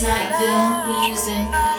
It's Nightville Music.